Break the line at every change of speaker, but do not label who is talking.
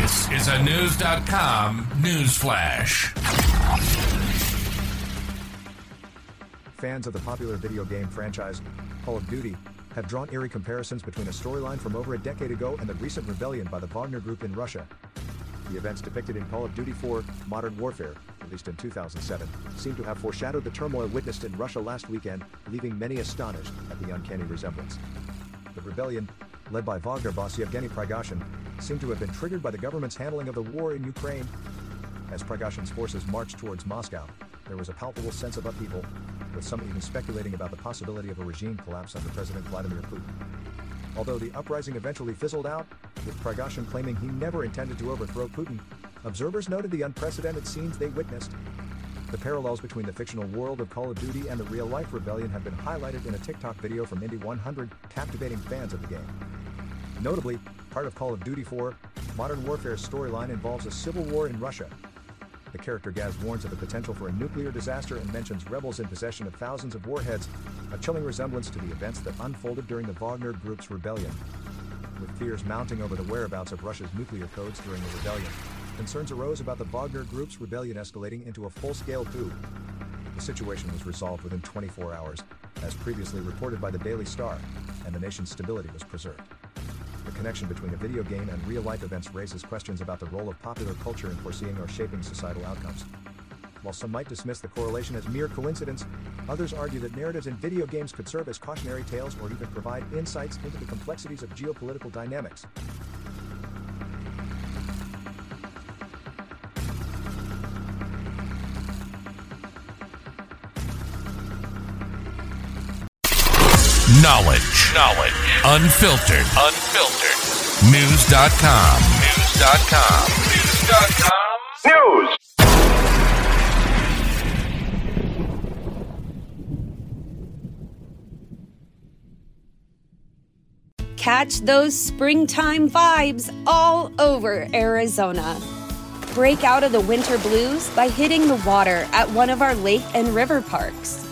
This is a News.com news flash.
Fans of the popular video game franchise Call of Duty have drawn eerie comparisons between a storyline from over a decade ago and the recent rebellion by the Wagner Group in Russia. The events depicted in Call of Duty 4 Modern Warfare, released in 2007, seem to have foreshadowed the turmoil witnessed in Russia last weekend, leaving many astonished at the uncanny resemblance. The rebellion, led by Wagner boss Yevgeny Prigozhin, seemed to have been triggered by the government's handling of the war in Ukraine. As Prigozhin's forces marched towards Moscow, there was a palpable sense of upheaval, with some even speculating about the possibility of a regime collapse under President Vladimir Putin. Although the uprising eventually fizzled out, with Prigozhin claiming he never intended to overthrow Putin, observers noted the unprecedented scenes they witnessed. The parallels between the fictional world of Call of Duty and the real-life rebellion have been highlighted in a TikTok video from Indy 100, captivating fans of the game. Notably, part of Call of Duty 4, Modern Warfare's storyline involves a civil war in Russia. The character Gaz warns of the potential for a nuclear disaster and mentions rebels in possession of thousands of warheads, a chilling resemblance to the events that unfolded during the Wagner Group's rebellion. With fears mounting over the whereabouts of Russia's nuclear codes during the rebellion, concerns arose about the Wagner Group's rebellion escalating into a full-scale coup. The situation was resolved within 24 hours, as previously reported by the Daily Star, and the nation's stability was preserved. The connection between a video game and real-life events raises questions about the role of popular culture in foreseeing or shaping societal outcomes. While some might dismiss the correlation as mere coincidence, others argue that narratives in video games could serve as cautionary tales or even provide insights into the complexities of geopolitical dynamics.
Knowledge. Knowledge. Unfiltered. Unfiltered. News.com. News.com. News.com. News.
Catch those springtime vibes all over Arizona. Break out of the winter blues by hitting the water at one of our lake and river parks.